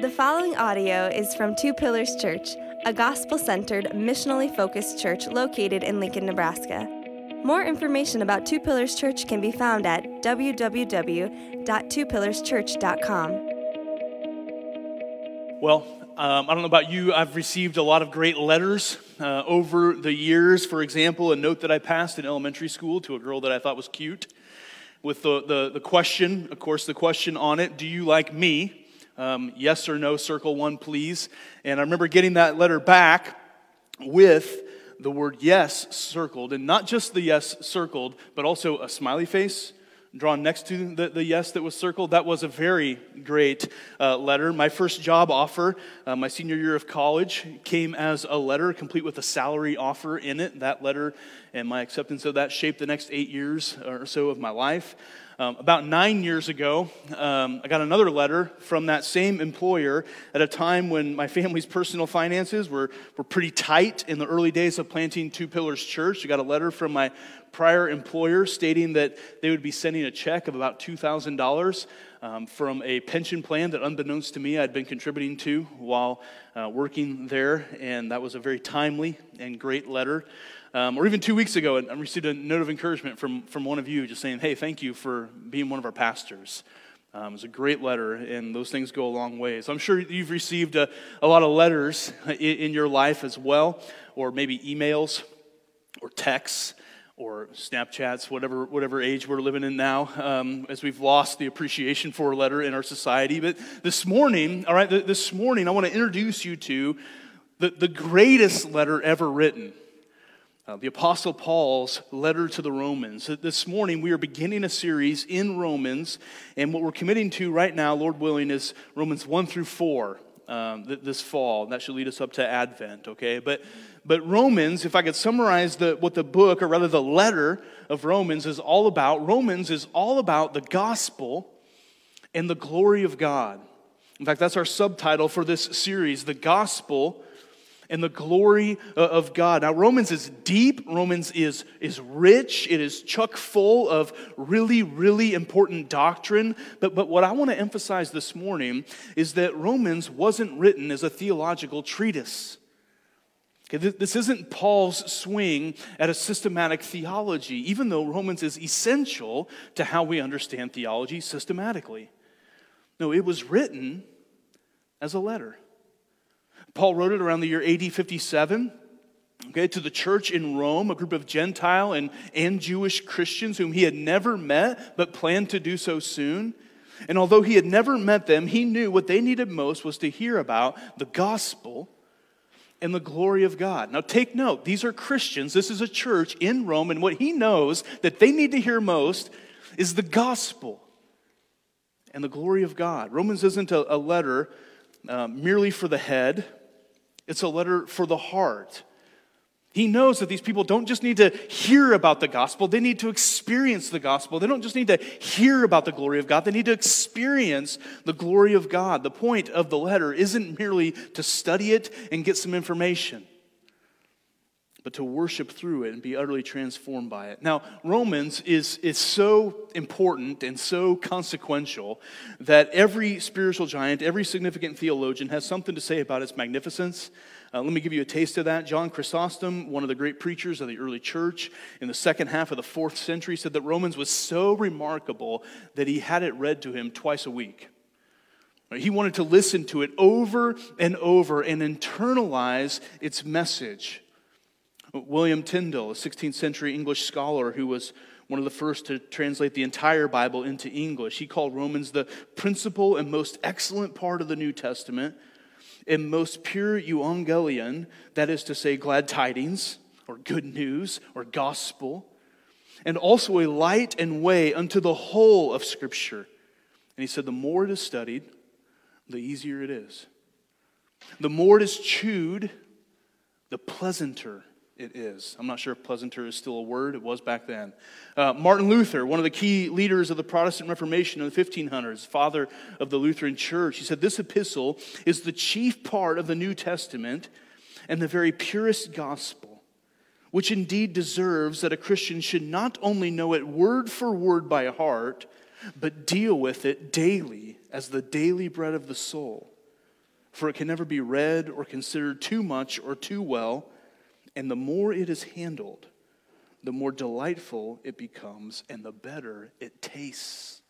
The following audio is from Two Pillars Church, a gospel centered, missionally focused church located in Lincoln, Nebraska. More information about Two Pillars Church can be found at www.twopillarschurch.com. Well, um, I don't know about you, I've received a lot of great letters uh, over the years. For example, a note that I passed in elementary school to a girl that I thought was cute with the, the, the question, of course, the question on it, Do you like me? Um, yes or no, circle one, please. And I remember getting that letter back with the word yes circled, and not just the yes circled, but also a smiley face drawn next to the, the yes that was circled. That was a very great uh, letter. My first job offer, uh, my senior year of college, came as a letter complete with a salary offer in it. That letter and my acceptance of that shaped the next eight years or so of my life. Um, about nine years ago, um, I got another letter from that same employer at a time when my family's personal finances were, were pretty tight in the early days of planting Two Pillars Church. I got a letter from my prior employer stating that they would be sending a check of about $2,000 um, from a pension plan that, unbeknownst to me, I'd been contributing to while uh, working there. And that was a very timely and great letter. Um, or even two weeks ago, I received a note of encouragement from, from one of you just saying, hey, thank you for being one of our pastors. Um, it's a great letter, and those things go a long way. So I'm sure you've received a, a lot of letters in, in your life as well, or maybe emails or texts or Snapchats, whatever, whatever age we're living in now, um, as we've lost the appreciation for a letter in our society. But this morning, all right, this morning, I want to introduce you to the, the greatest letter ever written. Uh, the Apostle Paul's letter to the Romans. This morning, we are beginning a series in Romans, and what we're committing to right now, Lord willing, is Romans 1 through 4 um, this fall. That should lead us up to Advent, okay? But, but Romans, if I could summarize the, what the book, or rather the letter of Romans, is all about, Romans is all about the gospel and the glory of God. In fact, that's our subtitle for this series the gospel and the glory uh, of God. Now, Romans is deep, Romans is, is rich, it is chock full of really, really important doctrine. But, but what I want to emphasize this morning is that Romans wasn't written as a theological treatise. Okay, this isn't Paul's swing at a systematic theology, even though Romans is essential to how we understand theology systematically. No, it was written as a letter. Paul wrote it around the year AD 57 okay, to the church in Rome, a group of Gentile and, and Jewish Christians whom he had never met but planned to do so soon. And although he had never met them, he knew what they needed most was to hear about the gospel and the glory of God. Now, take note, these are Christians. This is a church in Rome, and what he knows that they need to hear most is the gospel and the glory of God. Romans isn't a, a letter uh, merely for the head, it's a letter for the heart. He knows that these people don't just need to hear about the gospel, they need to experience the gospel. They don't just need to hear about the glory of God, they need to experience the glory of God. The point of the letter isn't merely to study it and get some information but to worship through it and be utterly transformed by it. Now, Romans is, is so important and so consequential that every spiritual giant, every significant theologian has something to say about its magnificence. Uh, let me give you a taste of that. John Chrysostom, one of the great preachers of the early church in the second half of the fourth century, said that Romans was so remarkable that he had it read to him twice a week. He wanted to listen to it over and over and internalize its message. William Tyndale, a 16th century English scholar who was one of the first to translate the entire Bible into English, he called Romans the principal and most excellent part of the New Testament and most pure euangelion, that is to say, glad tidings or good news or gospel, and also a light and way unto the whole of Scripture. And he said, the more it is studied, the easier it is. The more it is chewed, the pleasanter it is. I'm not sure if pleasanter is still a word, it was back then. Uh, Martin Luther, one of the key leaders of the Protestant Reformation in the 1500s, father of the Lutheran Church, he said, This epistle is the chief part of the New Testament and the very purest gospel, which indeed deserves that a Christian should not only know it word for word by heart, but deal with it daily as the daily bread of the soul for it can never be read or considered too much or too well, and the more it is handled, the more delightful it becomes and the better it tastes.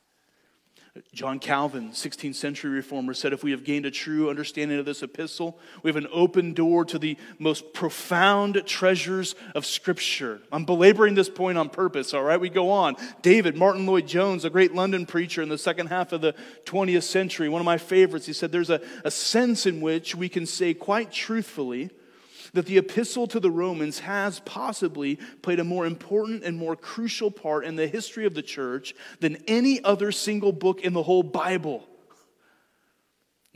John Calvin, 16th century reformer, said if we have gained a true understanding of this epistle, we have an open door to the most profound treasures of Scripture. I'm belaboring this point on purpose, all right? We go on. David, Martyn Lloyd-Jones, a great London preacher in the second half of the 20th century, one of my favorites, he said there's a, a sense in which we can say quite truthfully that the epistle to the Romans has possibly played a more important and more crucial part in the history of the church than any other single book in the whole Bible.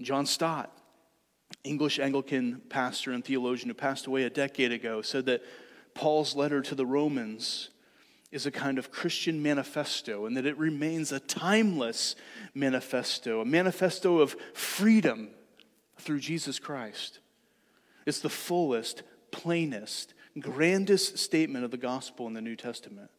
John Stott, English Anglican pastor and theologian who passed away a decade ago, said that Paul's letter to the Romans is a kind of Christian manifesto and that it remains a timeless manifesto, a manifesto of freedom through Jesus Christ. It's the fullest, plainest, grandest statement of the gospel in the New Testament.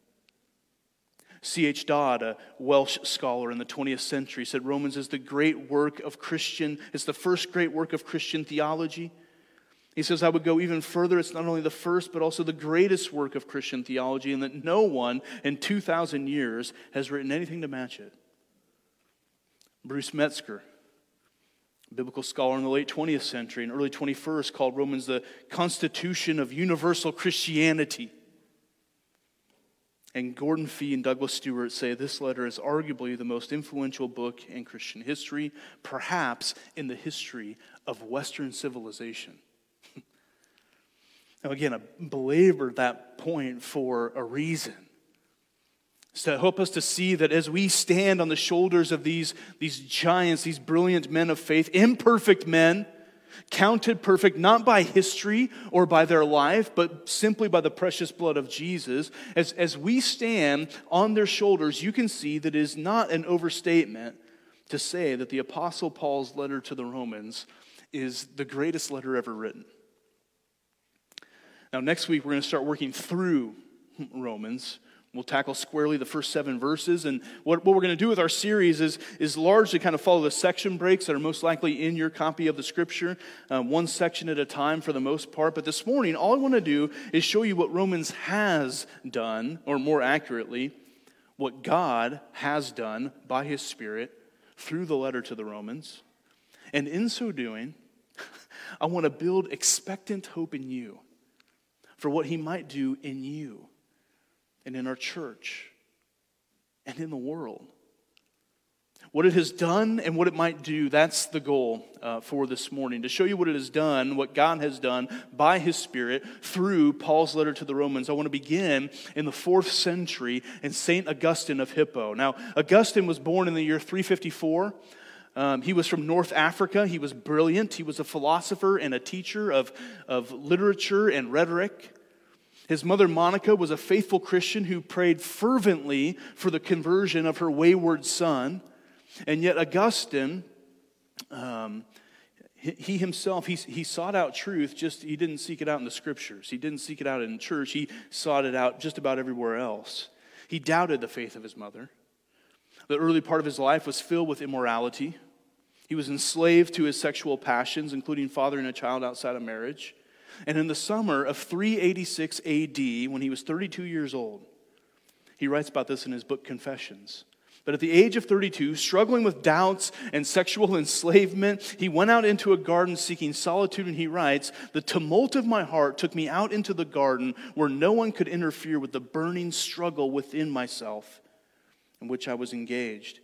C.H. Dodd, a Welsh scholar in the 20th century, said Romans is the great work of Christian, it's the first great work of Christian theology. He says, I would go even further. It's not only the first, but also the greatest work of Christian theology, and that no one in 2,000 years has written anything to match it. Bruce Metzger, biblical scholar in the late 20th century and early 21st called Romans the constitution of universal Christianity. And Gordon Fee and Douglas Stuart say this letter is arguably the most influential book in Christian history, perhaps in the history of Western civilization. now, again, I belabor that point for a reason to help us to see that as we stand on the shoulders of these, these giants, these brilliant men of faith, imperfect men, counted perfect not by history or by their life, but simply by the precious blood of Jesus, as, as we stand on their shoulders, you can see that it is not an overstatement to say that the Apostle Paul's letter to the Romans is the greatest letter ever written. Now, next week, we're going to start working through Romans. We'll tackle squarely the first seven verses. And what, what we're going to do with our series is, is largely kind of follow the section breaks that are most likely in your copy of the scripture, um, one section at a time for the most part. But this morning, all I want to do is show you what Romans has done, or more accurately, what God has done by his Spirit through the letter to the Romans. And in so doing, I want to build expectant hope in you for what he might do in you and in our church and in the world. What it has done and what it might do, that's the goal uh, for this morning. To show you what it has done, what God has done by His Spirit through Paul's letter to the Romans, I want to begin in the fourth century in St. Augustine of Hippo. Now, Augustine was born in the year 354. Um, he was from North Africa. He was brilliant. He was a philosopher and a teacher of, of literature and rhetoric. His mother, Monica, was a faithful Christian who prayed fervently for the conversion of her wayward son. And yet, Augustine, um, he himself, he, he sought out truth, just he didn't seek it out in the scriptures. He didn't seek it out in church. He sought it out just about everywhere else. He doubted the faith of his mother. The early part of his life was filled with immorality. He was enslaved to his sexual passions, including fathering a child outside of marriage. And in the summer of 386 AD, when he was 32 years old, he writes about this in his book Confessions. But at the age of 32, struggling with doubts and sexual enslavement, he went out into a garden seeking solitude, and he writes, The tumult of my heart took me out into the garden where no one could interfere with the burning struggle within myself in which I was engaged.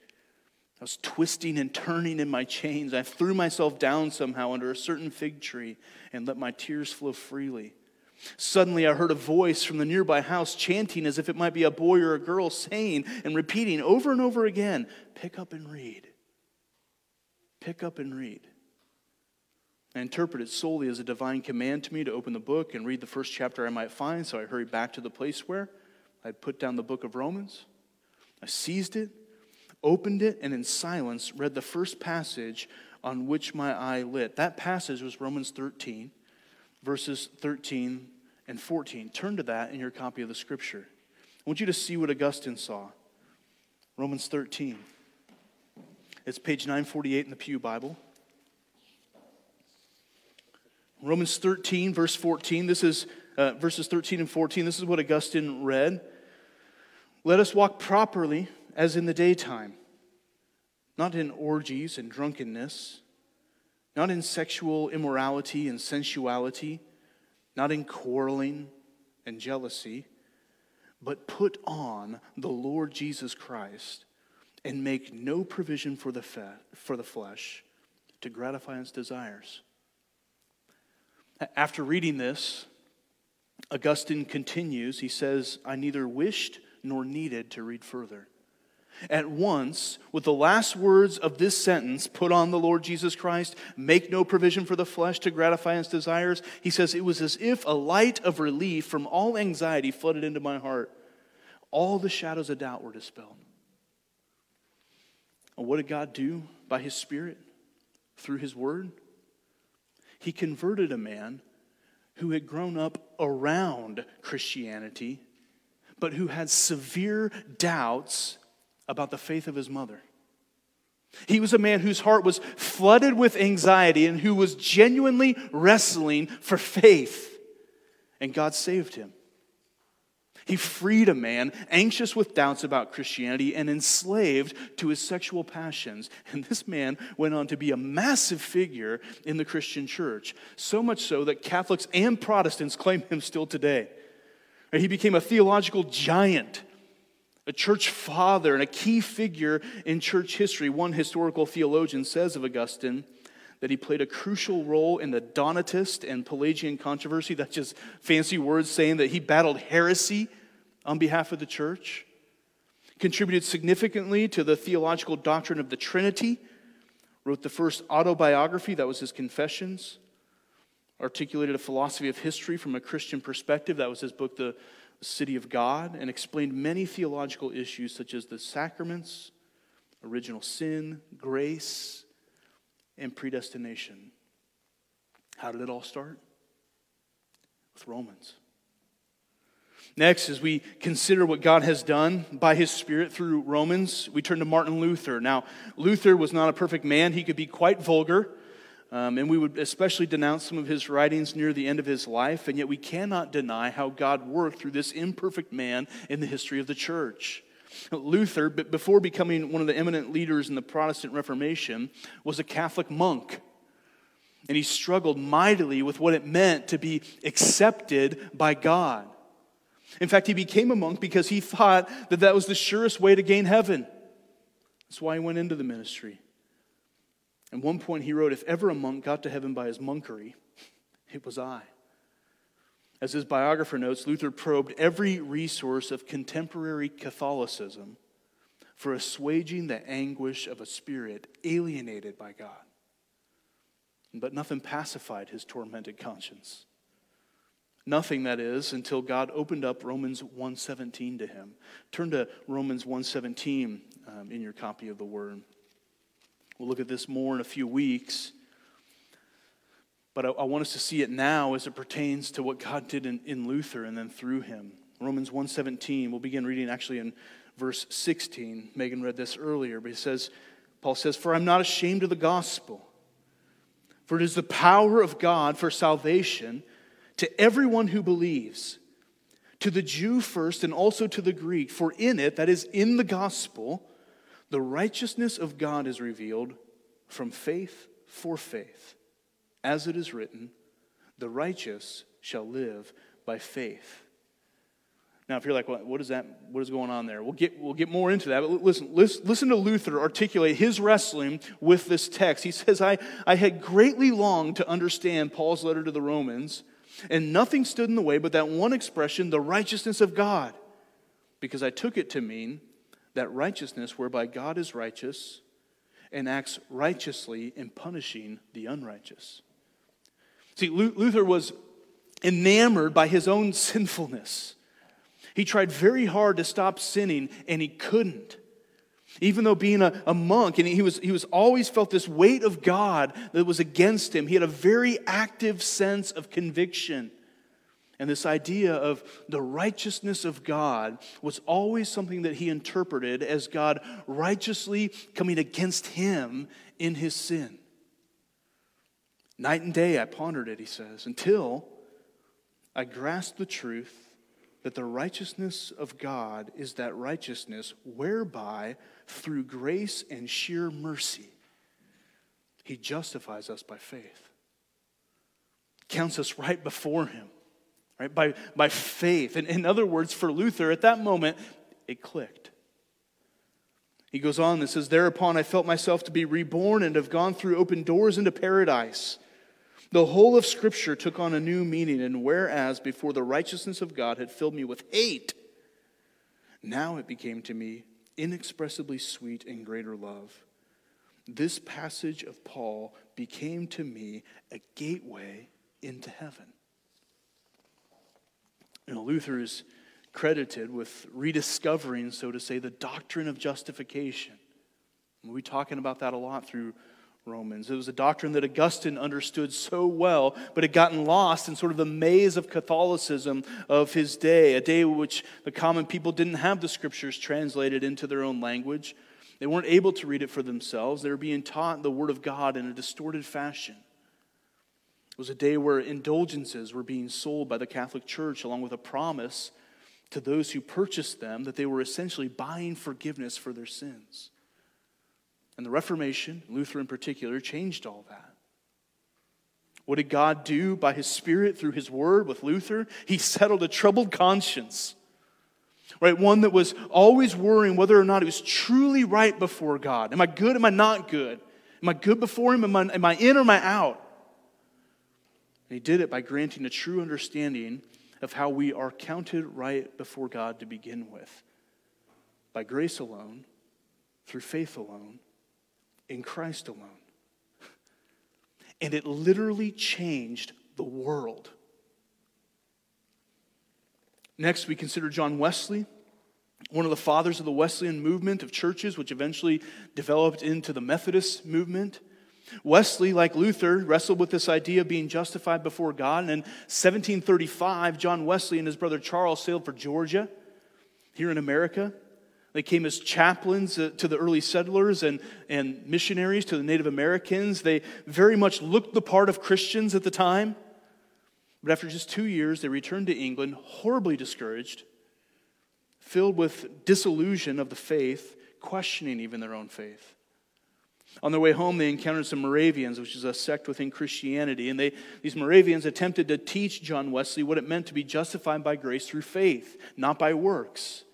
I was twisting and turning in my chains. I threw myself down somehow under a certain fig tree and let my tears flow freely. Suddenly, I heard a voice from the nearby house chanting as if it might be a boy or a girl, saying and repeating over and over again Pick up and read. Pick up and read. I interpret it solely as a divine command to me to open the book and read the first chapter I might find, so I hurried back to the place where I'd put down the book of Romans. I seized it opened it, and in silence read the first passage on which my eye lit. That passage was Romans 13, verses 13 and 14. Turn to that in your copy of the scripture. I want you to see what Augustine saw. Romans 13. It's page 948 in the Pew Bible. Romans 13, verse 14, this is uh, verses 13 and 14. This is what Augustine read. Let us walk properly as in the daytime, not in orgies and drunkenness, not in sexual immorality and sensuality, not in quarreling and jealousy, but put on the Lord Jesus Christ and make no provision for the, fe- for the flesh to gratify its desires. After reading this, Augustine continues. He says, I neither wished nor needed to read further. At once, with the last words of this sentence, put on the Lord Jesus Christ, make no provision for the flesh to gratify its desires, he says, it was as if a light of relief from all anxiety flooded into my heart. All the shadows of doubt were dispelled. And what did God do by his Spirit? Through his word? He converted a man who had grown up around Christianity, but who had severe doubts about the faith of his mother. He was a man whose heart was flooded with anxiety and who was genuinely wrestling for faith. And God saved him. He freed a man anxious with doubts about Christianity and enslaved to his sexual passions. And this man went on to be a massive figure in the Christian church, so much so that Catholics and Protestants claim him still today. He became a theological giant, a church father, and a key figure in church history. One historical theologian says of Augustine, that he played a crucial role in the Donatist and Pelagian controversy. That's just fancy words saying that he battled heresy on behalf of the church, contributed significantly to the theological doctrine of the Trinity, wrote the first autobiography, that was his Confessions, articulated a philosophy of history from a Christian perspective, that was his book, The City of God, and explained many theological issues such as the sacraments, original sin, grace, and predestination. How did it all start? With Romans. Next, as we consider what God has done by his Spirit through Romans, we turn to Martin Luther. Now, Luther was not a perfect man, he could be quite vulgar. Um, and we would especially denounce some of his writings near the end of his life, and yet we cannot deny how God worked through this imperfect man in the history of the church. Luther, before becoming one of the eminent leaders in the Protestant Reformation, was a Catholic monk. And he struggled mightily with what it meant to be accepted by God. In fact, he became a monk because he thought that that was the surest way to gain heaven. That's why he went into the ministry. At one point, he wrote, If ever a monk got to heaven by his monkery, it was I. As his biographer notes, Luther probed every resource of contemporary Catholicism for assuaging the anguish of a spirit alienated by God. But nothing pacified his tormented conscience. Nothing that is until God opened up Romans 1:17 to him. Turn to Romans 1:17 um, in your copy of the word. We'll look at this more in a few weeks. But I, I want us to see it now as it pertains to what God did in, in Luther and then through him. Romans 1:17. We'll begin reading actually in verse 16. Megan read this earlier, but he says, Paul says, For I'm not ashamed of the gospel, for it is the power of God for salvation to everyone who believes, to the Jew first and also to the Greek. For in it, that is, in the gospel, the righteousness of God is revealed from faith for faith. As it is written, the righteous shall live by faith. Now, if you're like, what, what is that? What is going on there? We'll get, we'll get more into that. But listen, listen, listen to Luther articulate his wrestling with this text. He says, I, I had greatly longed to understand Paul's letter to the Romans and nothing stood in the way but that one expression, the righteousness of God, because I took it to mean that righteousness whereby God is righteous and acts righteously in punishing the unrighteous. See, Luther was enamored by his own sinfulness. He tried very hard to stop sinning and he couldn't. Even though being a, a monk, and he was, he was always felt this weight of God that was against him, he had a very active sense of conviction. And this idea of the righteousness of God was always something that he interpreted as God righteously coming against him in his sin. Night and day I pondered it, he says, until I grasped the truth that the righteousness of God is that righteousness whereby, through grace and sheer mercy, he justifies us by faith. Counts us right before him, right? By, by faith. And in other words, for Luther, at that moment, it clicked. He goes on and says, Thereupon I felt myself to be reborn and have gone through open doors into paradise. The whole of Scripture took on a new meaning, and whereas before the righteousness of God had filled me with hate, now it became to me inexpressibly sweet and greater love. This passage of Paul became to me a gateway into heaven. You know, Luther is credited with rediscovering, so to say, the doctrine of justification. We'll be talking about that a lot through Romans. It was a doctrine that Augustine understood so well, but had gotten lost in sort of the maze of Catholicism of his day, a day which the common people didn't have the scriptures translated into their own language. They weren't able to read it for themselves. They were being taught the Word of God in a distorted fashion. Was a day where indulgences were being sold by the Catholic Church, along with a promise to those who purchased them that they were essentially buying forgiveness for their sins. And the Reformation, Luther in particular, changed all that. What did God do by his Spirit through his word with Luther? He settled a troubled conscience, right? One that was always worrying whether or not it was truly right before God. Am I good? Am I not good? Am I good before him? Am I, am I in or am I out? And he did it by granting a true understanding of how we are counted right before God to begin with by grace alone, through faith alone, in Christ alone. And it literally changed the world. Next, we consider John Wesley, one of the fathers of the Wesleyan movement of churches, which eventually developed into the Methodist movement. Wesley, like Luther, wrestled with this idea of being justified before God. And in 1735, John Wesley and his brother Charles sailed for Georgia, here in America. They came as chaplains uh, to the early settlers and, and missionaries to the Native Americans. They very much looked the part of Christians at the time. But after just two years, they returned to England, horribly discouraged, filled with disillusion of the faith, questioning even their own faith. On their way home, they encountered some Moravians, which is a sect within Christianity. And they, these Moravians attempted to teach John Wesley what it meant to be justified by grace through faith, not by works.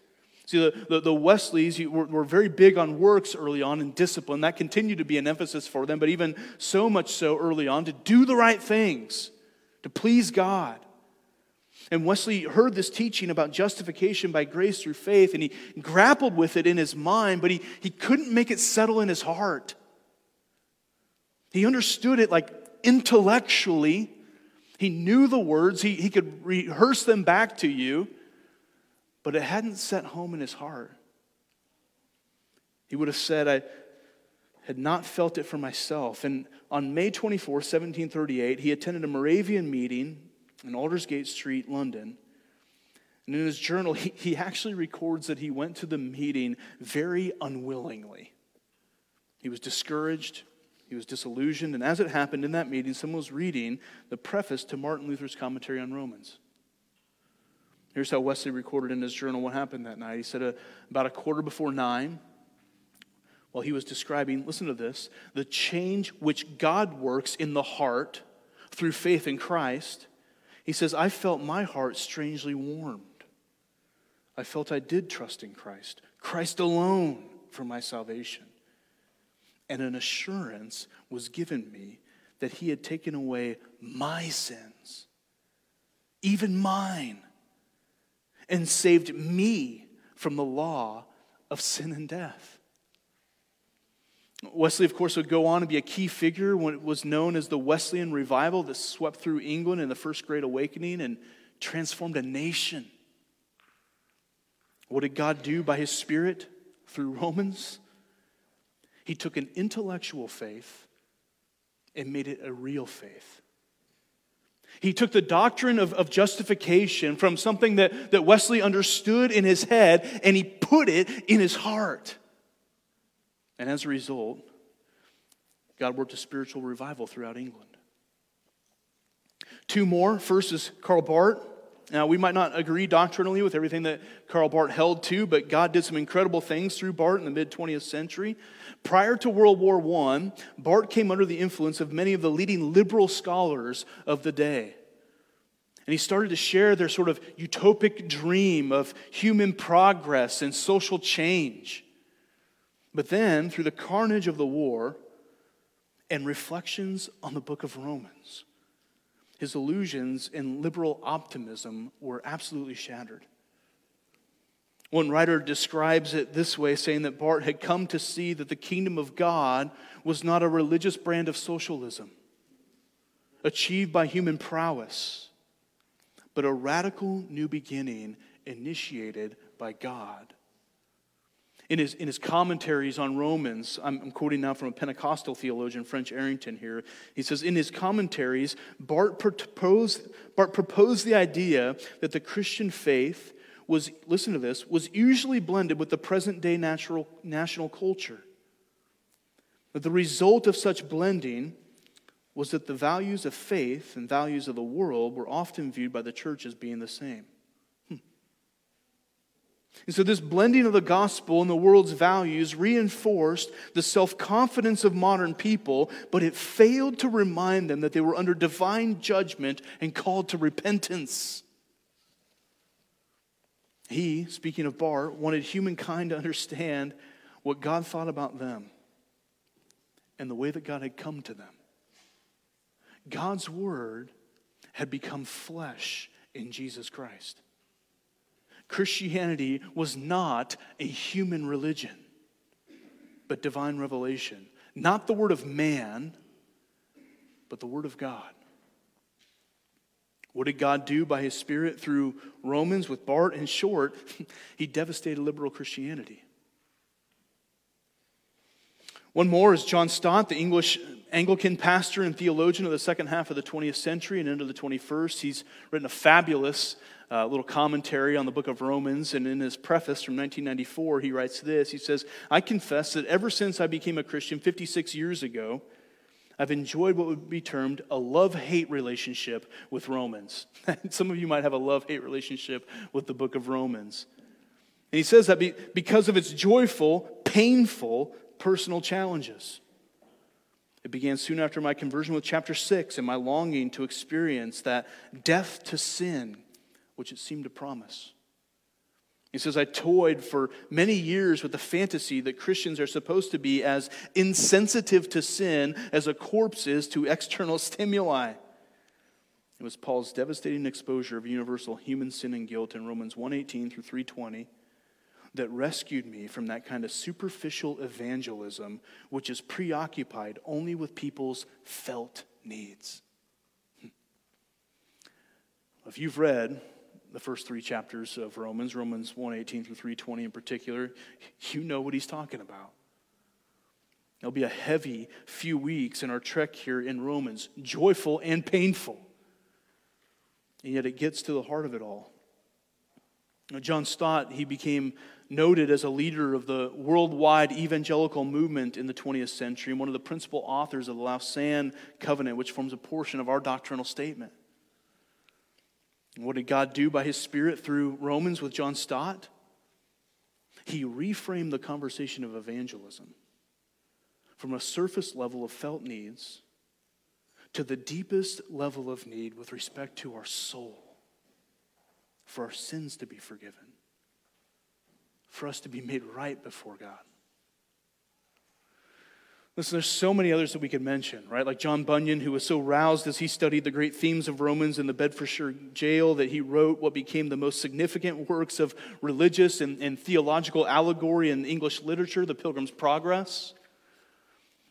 See, the, the, the Wesleys were, were, very big on works early on and discipline. That continued to be an emphasis for them, but even so much so early on to do the right things, to please God. And Wesley heard this teaching about justification by grace through faith, and he grappled with it in his mind, but he, he couldn't make it settle in his heart. He understood it like intellectually. He knew the words, he, he could rehearse them back to you but it hadn't set home in his heart. He would have said, I had not felt it for myself. And on May 24, 1738, he attended a Moravian meeting in Aldersgate Street, London. And in his journal, he, he actually records that he went to the meeting very unwillingly. He was discouraged, he was disillusioned, and as it happened in that meeting, someone was reading the preface to Martin Luther's commentary on Romans. Here's how Wesley recorded in his journal what happened that night. He said, uh, about a quarter before nine, while he was describing, listen to this, the change which God works in the heart through faith in Christ, he says, I felt my heart strangely warmed. I felt I did trust in Christ, Christ alone for my salvation. And an assurance was given me that he had taken away my sins, even mine and saved me from the law of sin and death. Wesley, of course, would go on to be a key figure when it was known as the Wesleyan revival that swept through England in the First Great Awakening and transformed a nation. What did God do by His Spirit through Romans? He took an intellectual faith and made it a real faith. He took the doctrine of, of justification from something that, that Wesley understood in his head and he put it in his heart. And as a result, God worked a spiritual revival throughout England. Two more. First is Karl Barth. Now, we might not agree doctrinally with everything that Karl Barth held to, but God did some incredible things through Barth in the mid 20th century. Prior to World War I, Barth came under the influence of many of the leading liberal scholars of the day. And he started to share their sort of utopic dream of human progress and social change. But then, through the carnage of the war and reflections on the book of Romans, his illusions and liberal optimism were absolutely shattered. One writer describes it this way, saying that Barth had come to see that the kingdom of God was not a religious brand of socialism achieved by human prowess, but a radical new beginning initiated by God in his, in his commentaries on Romans, I'm, I'm, quoting now from a Pentecostal theologian, French Arrington here. He says, In his commentaries, Barth proposed, Barth proposed the idea that the Christian faith was, listen to this, was usually blended with the present day natural, national culture. That the result of such blending was that the values of faith and values of the world were often viewed by the church as being the same. And so, this blending of the gospel and the world's values reinforced the self confidence of modern people, but it failed to remind them that they were under divine judgment and called to repentance. He, speaking of Barth, wanted humankind to understand what God thought about them and the way that God had come to them. God's word had become flesh in Jesus Christ. Christianity was not a human religion, but divine revelation. Not the word of man, but the word of God. What did God do by his Spirit through Romans with Barth? In short, he devastated liberal Christianity. One more is John Stott, the English Anglican pastor and theologian of the second half of the 20th century and into the 21st. He's written a fabulous uh, little commentary on the book of Romans. And in his preface from 1994, he writes this He says, I confess that ever since I became a Christian 56 years ago, I've enjoyed what would be termed a love hate relationship with Romans. Some of you might have a love hate relationship with the book of Romans. And he says that because of its joyful, painful personal challenges. It began soon after my conversion with chapter 6 and my longing to experience that death to sin which it seemed to promise. He says, I toyed for many years with the fantasy that Christians are supposed to be as insensitive to sin as a corpse is to external stimuli. It was Paul's devastating exposure of universal human sin and guilt in Romans 1:18 through 320 that rescued me from that kind of superficial evangelism which is preoccupied only with people's felt needs. Hmm. If you've read the first three chapters of Romans, Romans 1:18 through 3:20 in particular, you know what he's talking about. It'll be a heavy few weeks in our trek here in Romans, joyful and painful. And yet it gets to the heart of it all. Now, John Stott, he became noted as a leader of the worldwide evangelical movement in the 20th century and one of the principal authors of the Lausanne Covenant, which forms a portion of our doctrinal statement. What did God do by his Spirit through Romans with John Stott? He reframed the conversation of evangelism from a surface level of felt needs to the deepest level of need with respect to our soul, for our sins to be forgiven, for us to be made right before God. Listen, there's so many others that we could mention, right? Like John Bunyan, who was so roused as he studied the great themes of Romans in the Bedfordshire jail that he wrote what became the most significant works of religious and, and theological allegory in English literature, The Pilgrim's Progress.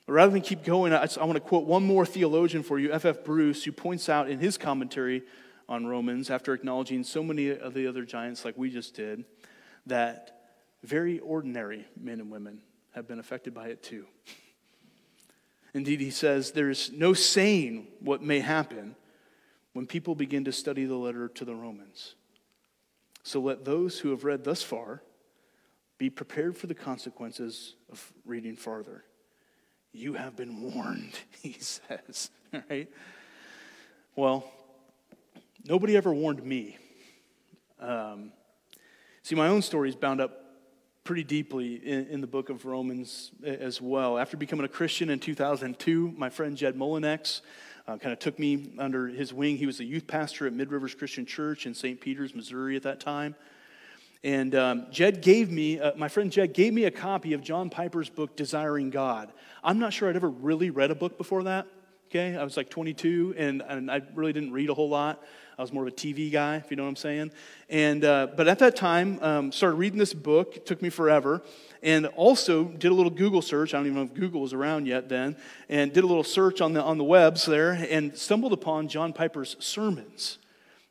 But rather than keep going, I, I want to quote one more theologian for you, F.F. F. Bruce, who points out in his commentary on Romans, after acknowledging so many of the other giants like we just did, that very ordinary men and women have been affected by it too. Indeed, he says there's no saying what may happen when people begin to study the letter to the Romans. So let those who have read thus far be prepared for the consequences of reading farther. You have been warned, he says. Right? Well, nobody ever warned me. Um, see, my own story is bound up pretty deeply in, in, the book of Romans as well. After becoming a Christian in 2002, my friend Jed Molinex uh, kind of took me under his wing. He was a youth pastor at Mid Rivers Christian Church in St. Peters, Missouri at that time. And um, Jed gave me, uh, my friend Jed gave me a copy of John Piper's book, Desiring God. I'm not sure I'd ever really read a book before that. Okay, I was like 22, and, and I really didn't read a whole lot. I was more of a TV guy, if you know what I'm saying. And uh, but at that time, um, started reading this book. It took me forever, and also did a little Google search. I don't even know if Google was around yet then, and did a little search on the on the webs there, and stumbled upon John Piper's sermons.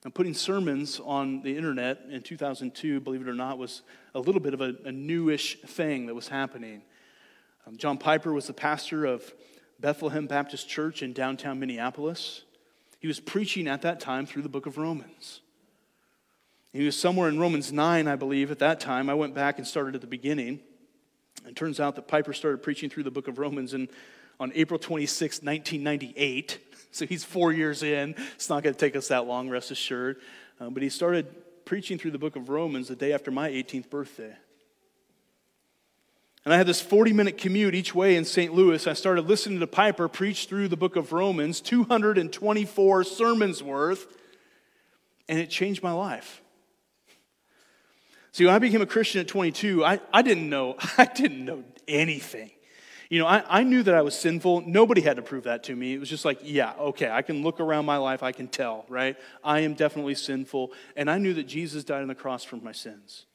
And putting sermons on the internet in 2002, believe it or not, was a little bit of a, a newish thing that was happening. Um, John Piper was the pastor of Bethlehem Baptist Church in downtown Minneapolis. He was preaching at that time through the book of Romans. He was somewhere in Romans 9, I believe, at that time. I went back and started at the beginning. It turns out that Piper started preaching through the book of Romans in, on April 26, 1998. So he's four years in. It's not going to take us that long, rest assured. Uh, but he started preaching through the book of Romans the day after my 18th birthday. And I had this 40 minute commute each way in St. Louis. I started listening to Piper preach through the book of Romans, 224 sermons worth, and it changed my life. See, when I became a Christian at 22, I, I didn't know, I didn't know anything. You know, I, I knew that I was sinful. Nobody had to prove that to me. It was just like, yeah, okay, I can look around my life, I can tell, right? I am definitely sinful. And I knew that Jesus died on the cross for my sins.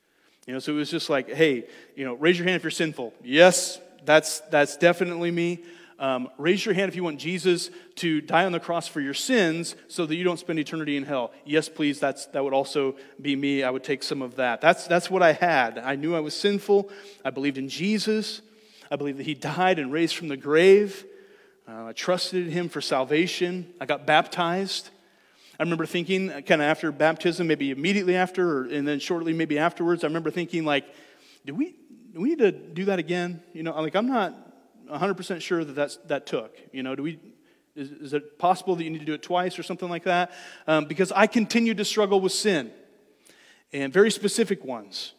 You know, so it was just like, hey, you know, raise your hand if you're sinful. Yes, that's that's definitely me. Um, raise your hand if you want Jesus to die on the cross for your sins so that you don't spend eternity in hell. Yes, please, that's, that would also be me. I would take some of that. That's, that's what I had. I knew I was sinful. I believed in Jesus. I believed that he died and raised from the grave. Uh, I trusted in him for salvation. I got baptized. I remember thinking, uh, kind of after baptism, maybe immediately after, or, and then shortly maybe afterwards, I remember thinking, like, do we, do we need to do that again? You know, like, I'm not 100% sure that that's, that took. You know, do we, is, is, it possible that you need to do it twice or something like that? Um, because I continued to struggle with sin, and very specific ones.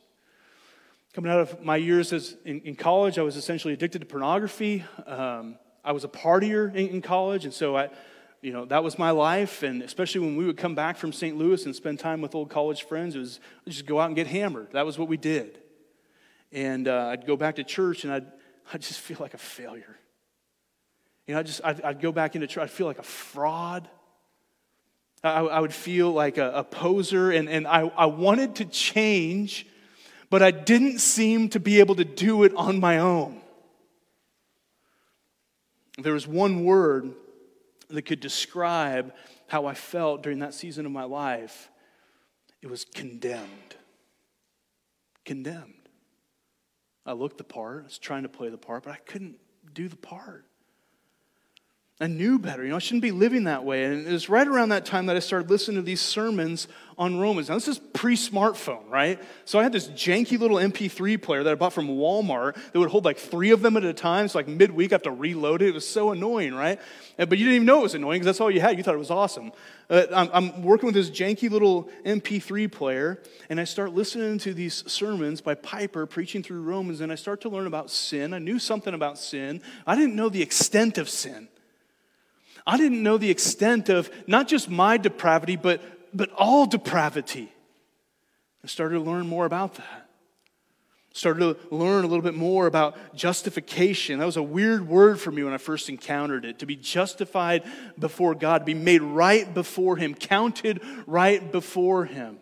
Coming out of my years as in, in college, I was essentially addicted to pornography. Um, I was a partier in, in college, and so I, you know, that was my life. And especially when we would come back from St. Louis and spend time with old college friends, it was just go out and get hammered. That was what we did. And uh, I'd go back to church and I'd, I'd just feel like a failure. You know, I just, I'd, I'd, go back into church, I'd feel like a fraud. I, I would feel like a, a poser, and, and I, I wanted to change, but I didn't seem to be able to do it on my own. There was one word that could describe how I felt during that season of my life, it was condemned. Condemned. I looked the part, I was trying to play the part, but I couldn't do the part. I knew better. You know, I shouldn't be living that way. And it was right around that time that I started listening to these sermons on Romans. Now, this is pre smartphone, right? So I had this janky little MP3 player that I bought from Walmart that would hold like three of them at a time. So, like midweek, I have to reload it. It was so annoying, right? But you didn't even know it was annoying because that's all you had. You thought it was awesome. Uh, I'm, I'm working with this janky little MP3 player, and I start listening to these sermons by Piper preaching through Romans, and I start to learn about sin. I knew something about sin, I didn't know the extent of sin. I didn't know the extent of not just my depravity, but, but all depravity. I started to learn more about that. Started to learn a little bit more about justification. That was a weird word for me when I first encountered it. To be justified before God, to be made right before Him, counted right before Him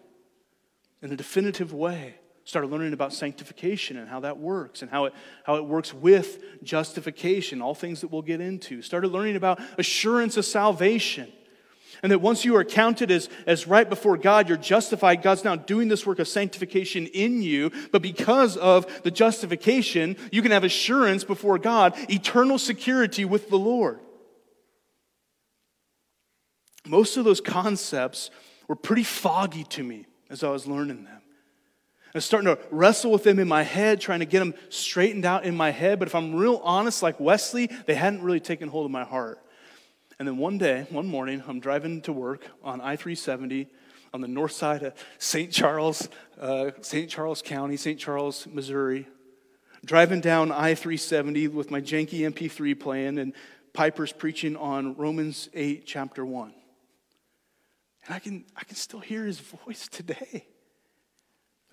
in a definitive way started learning about sanctification and how that works and how it, how it works with justification, all things that we'll get into. Started learning about assurance of salvation. And that once you are counted as, as right before God, you're justified. God's now doing this work of sanctification in you. But because of the justification, you can have assurance before God, eternal security with the Lord. Most of those concepts were pretty foggy to me as I was learning them. I was starting to wrestle with them in my head, trying to get them straightened out in my head. But if I'm real honest, like Wesley, they hadn't really taken hold of my heart. And then one day, one morning, I'm driving to work on I 370 on the north side of St. Charles, uh, St. Charles County, St. Charles, Missouri. Driving down I 370 with my janky MP3 playing, and Piper's preaching on Romans 8, chapter 1. And I can, I can still hear his voice today.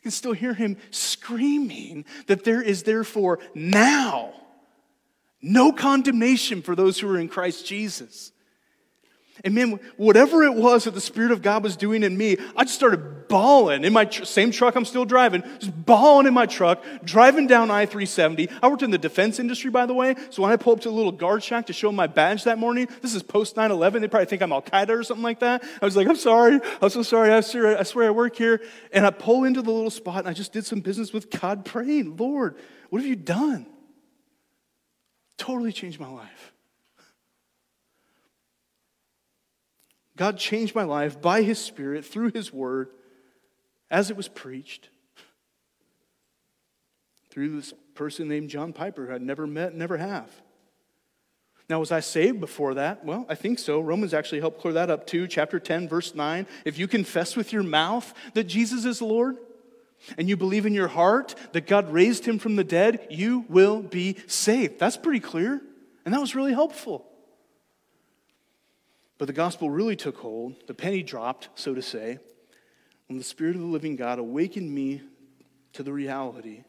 Can still hear him screaming that there is therefore now no condemnation for those who are in Christ Jesus. And man, whatever it was that the Spirit of God was doing in me, I just started bawling in my tr- same truck I'm still driving, just bawling in my truck, driving down I 370. I worked in the defense industry, by the way, so when I pull up to a little guard shack to show my badge that morning, this is post 9 11, they probably think I'm Al Qaeda or something like that. I was like, I'm sorry, I'm so sorry, I swear, I swear I work here. And I pull into the little spot and I just did some business with God praying, Lord, what have you done? Totally changed my life. God changed my life by His Spirit through His Word as it was preached through this person named John Piper who I'd never met, never have. Now, was I saved before that? Well, I think so. Romans actually helped clear that up too. Chapter 10, verse 9. If you confess with your mouth that Jesus is Lord and you believe in your heart that God raised him from the dead, you will be saved. That's pretty clear. And that was really helpful. But the gospel really took hold, the penny dropped, so to say, when the Spirit of the living God awakened me to the reality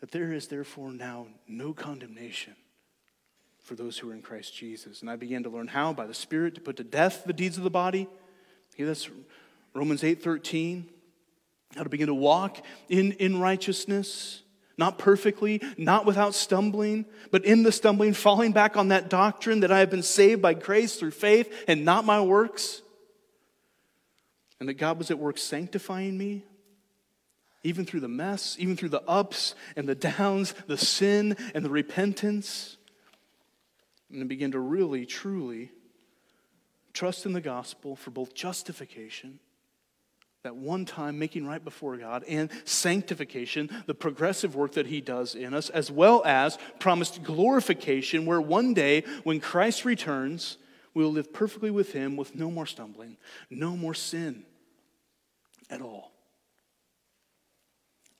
that there is therefore now no condemnation for those who are in Christ Jesus. And I began to learn how by the Spirit to put to death the deeds of the body. Okay, that's Romans 8 13. How to begin to walk in, in righteousness not perfectly, not without stumbling, but in the stumbling, falling back on that doctrine that I have been saved by grace through faith and not my works. And that God was at work sanctifying me, even through the mess, even through the ups and the downs, the sin and the repentance. And to begin to really, truly trust in the gospel for both justification that one time making right before God, and sanctification, the progressive work that He does in us, as well as promised glorification, where one day when Christ returns, we will live perfectly with Him with no more stumbling, no more sin at all.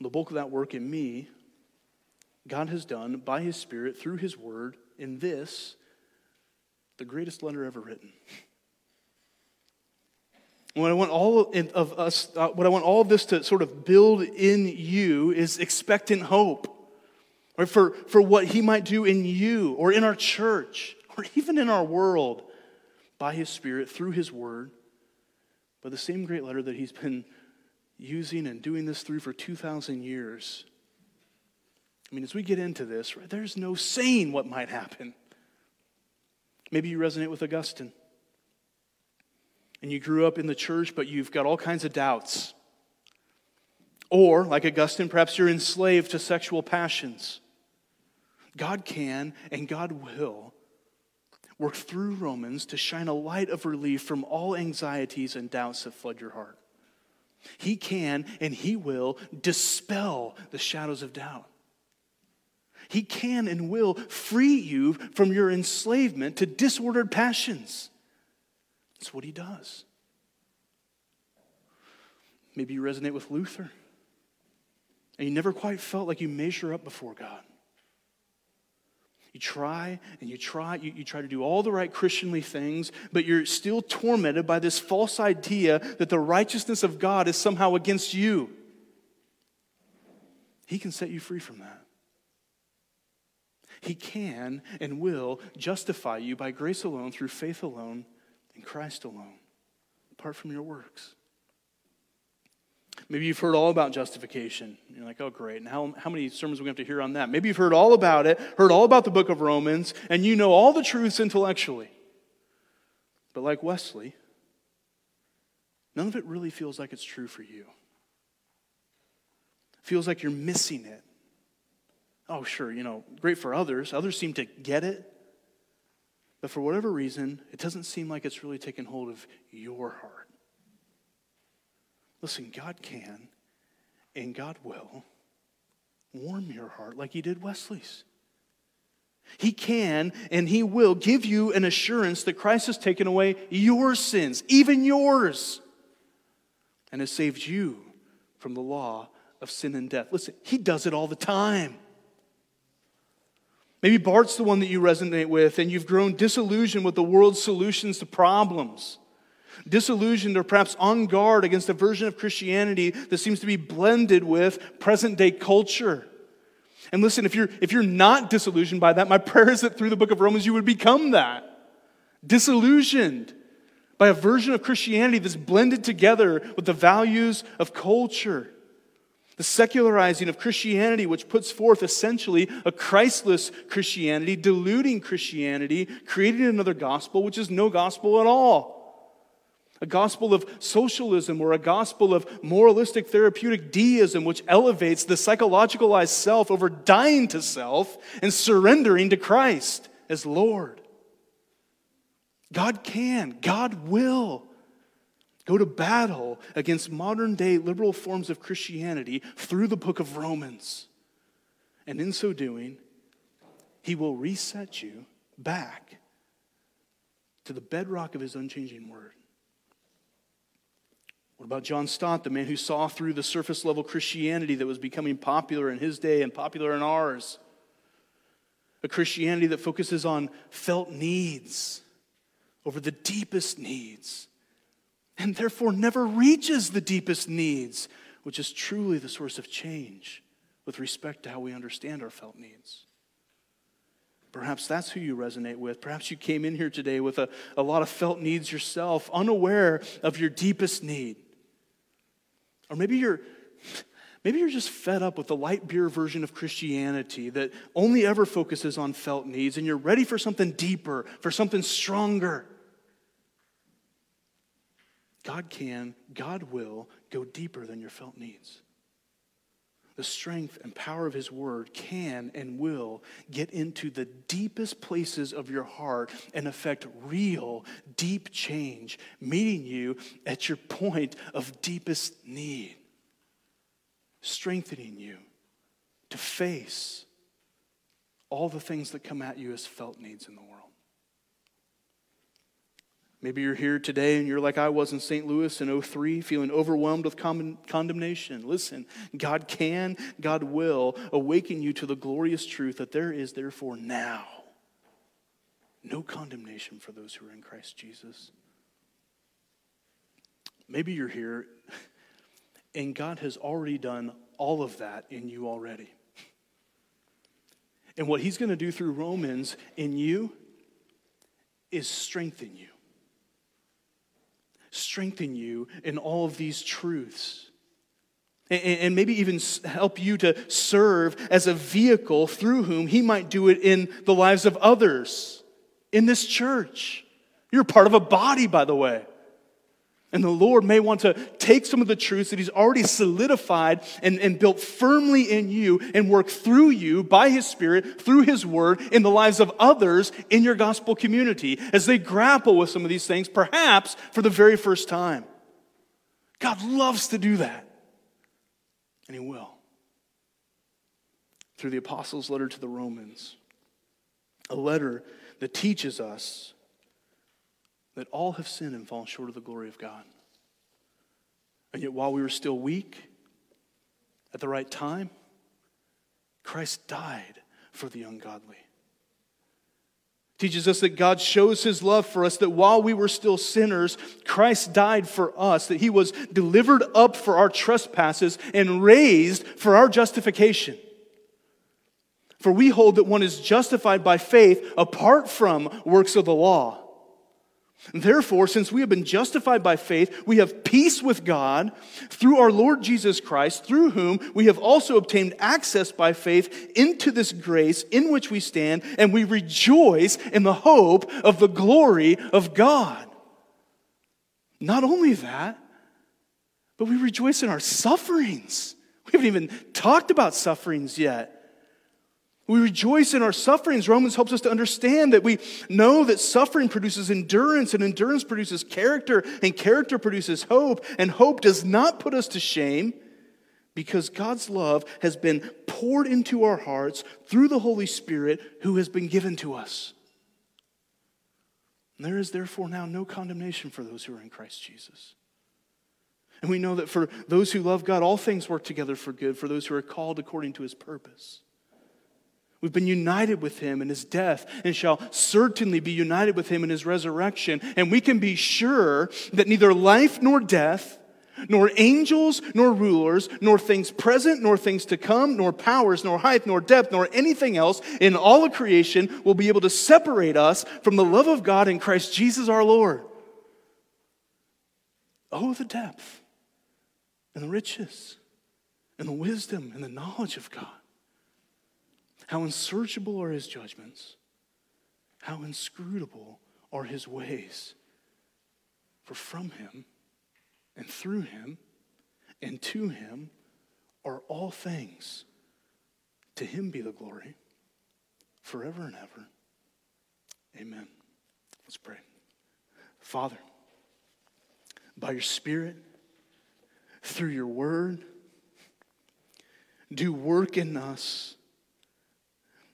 The bulk of that work in me, God has done by His Spirit through His Word in this, the greatest letter ever written. What I want all of us, uh, what I want all of this to sort of build in you is expectant hope. Right, for, for what he might do in you or in our church or even in our world by his spirit through his word. by the same great letter that he's been using and doing this through for 2,000 years. I mean, as we get into this, right, there's no saying what might happen. Maybe you resonate with Augustine and you grew up in the church, but you've got all kinds of doubts. Or, like Augustine, perhaps you're enslaved to sexual passions. God can and God will work through Romans to shine a light of relief from all anxieties and doubts that flood your heart. He can and He will dispel the shadows of doubt. He can and will free you from your enslavement to disordered passions. That's what he does. Maybe you resonate with Luther and you never quite felt like you measure up before God. You try and you try, you, you try to do all the right Christianly things, but you're still tormented by this false idea that the righteousness of God is somehow against you. He can set you free from that. He can and will justify you by grace alone, through faith alone, in Christ alone, apart from your works. Maybe you've heard all about justification. You're like, oh, great. And how, how many sermons are we going to have to hear on that? Maybe you've heard all about it, heard all about the book of Romans, and you know all the truths intellectually. But like Wesley, none of it really feels like it's true for you. Feels like you're missing it. Oh, sure, you know, great for others. Others seem to get it. But for whatever reason, it doesn't seem like it's really taken hold of your heart. Listen, God can and God will warm your heart like He did Wesley's. He can and He will give you an assurance that Christ has taken away your sins, even yours, and has saved you from the law of sin and death. Listen, He does it all the time. Maybe Barth's the one that you resonate with, and you've grown disillusioned with the world's solutions to problems. Disillusioned or perhaps on guard against a version of Christianity that seems to be blended with present day culture. And listen, if you're, if you're not disillusioned by that, my prayer is that through the book of Romans you would become that. Disillusioned by a version of Christianity that's blended together with the values of culture. The secularizing of Christianity, which puts forth essentially a Christless Christianity, diluting Christianity, creating another gospel, which is no gospel at all. A gospel of socialism or a gospel of moralistic therapeutic deism, which elevates the psychologicalized self over dying to self and surrendering to Christ as Lord. God can, God will go to battle against modern day liberal forms of Christianity through the book of Romans. And in so doing, he will reset you back to the bedrock of his unchanging word. What about John Stott, the man who saw through the surface level Christianity that was becoming popular in his day and popular in ours? A Christianity that focuses on felt needs over the deepest needs, and therefore never reaches the deepest needs, which is truly the source of change with respect to how we understand our felt needs. Perhaps that's who you resonate with. Perhaps you came in here today with a, a lot of felt needs yourself, unaware of your deepest need. Or maybe you're maybe you're just fed up with the light beer version of Christianity that only ever focuses on felt needs and you're ready for something deeper, for something stronger. God can, God will go deeper than your felt needs. The strength and power of His Word can and will get into the deepest places of your heart and affect real, deep change, meeting you at your point of deepest need, strengthening you to face all the things that come at you as felt needs in the world. Maybe you're here today and you're like I was in St. Louis in 03, feeling overwhelmed with con- condemnation. Listen, God can, God will awaken you to the glorious truth that there is, therefore, now no condemnation for those who are in Christ Jesus. Maybe you're here and God has already done all of that in you already. And what He's going to do through Romans in you is strengthen you strengthen you in all of these truths. And maybe even help you to serve as a vehicle through whom He might do it in the lives of others in this church. You're part of a body, by the way. And the Lord may want to take some of the truths that He's already solidified and, and built firmly in you and work through you by His Spirit, through His Word, in the lives of others in your gospel community as they grapple with some of these things, perhaps for the very first time. God loves to do that, and He will. Through the Apostles' letter to the Romans, a letter that teaches us that all have sinned and fallen short of the glory of God. And yet, while we were still weak, at the right time, Christ died for the ungodly. Teaches us that God shows his love for us, that while we were still sinners, Christ died for us, that he was delivered up for our trespasses and raised for our justification. For we hold that one is justified by faith apart from works of the law. Therefore, since we have been justified by faith, we have peace with God through our Lord Jesus Christ, through whom we have also obtained access by faith into this grace in which we stand, and we rejoice in the hope of the glory of God. Not only that, but we rejoice in our sufferings. We haven't even talked about sufferings yet. We rejoice in our sufferings. Romans helps us to understand that we know that suffering produces endurance, and endurance produces character, and character produces hope, and hope does not put us to shame because God's love has been poured into our hearts through the Holy Spirit who has been given to us. And there is therefore now no condemnation for those who are in Christ Jesus. And we know that for those who love God, all things work together for good, for those who are called according to his purpose. We've been united with him in his death and shall certainly be united with him in his resurrection. And we can be sure that neither life nor death, nor angels, nor rulers, nor things present, nor things to come, nor powers, nor height, nor depth, nor anything else in all of creation will be able to separate us from the love of God in Christ Jesus our Lord. Oh, the depth and the riches and the wisdom and the knowledge of God. How unsearchable are his judgments, how inscrutable are his ways. For from him and through him and to him are all things. To him be the glory forever and ever. Amen. Let's pray. Father, by your Spirit, through your word, do work in us.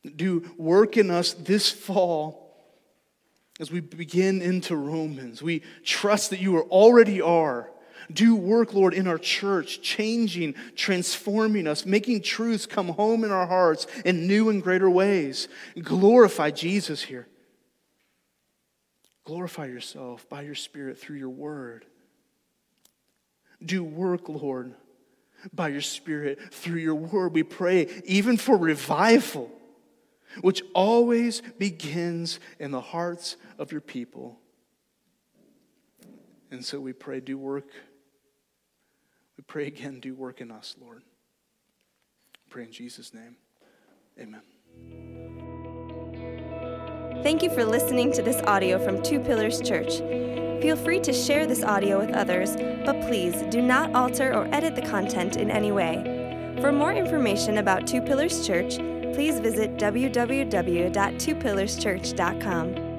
Do work in us this fall as we begin into Romans. We trust that you are already are. Do work, Lord, in our church, changing, transforming us, making truths come home in our hearts in new and greater ways. Glorify Jesus here. Glorify yourself by your Spirit through your word. Do work, Lord, by your Spirit through your word. We pray even for revival, which always begins in the hearts of your people. And so we pray, do work. We pray again, do work in us, Lord. pray in Jesus' name. Amen. Thank you for listening to this audio from Two Pillars Church. Feel free to share this audio with others, but please do not alter or edit the content in any way. For more information about Two Pillars Church, please visit www.twopillarschurch.com.